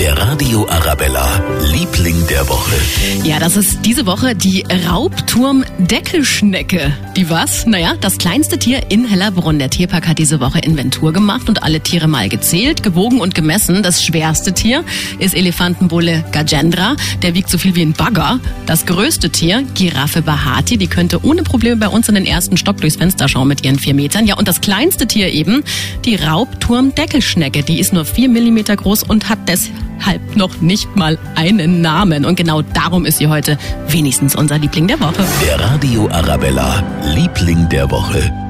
Der Radio Arabella, Liebling der Woche. Ja, das ist diese Woche die Raubturm-Deckelschnecke. Die was? Naja, das kleinste Tier in Hellerbrunn. Der Tierpark hat diese Woche Inventur gemacht und alle Tiere mal gezählt, gewogen und gemessen. Das schwerste Tier ist Elefantenbulle Gajendra. Der wiegt so viel wie ein Bagger. Das größte Tier, Giraffe Bahati, die könnte ohne Probleme bei uns in den ersten Stock durchs Fenster schauen mit ihren vier Metern. Ja, und das kleinste Tier eben, die Raubturm-Deckelschnecke. Die ist nur vier Millimeter groß und hat deshalb noch nicht mal einen Namen. Und genau darum ist sie heute wenigstens unser Liebling der Woche. Der Radio Arabella, Liebling der Woche.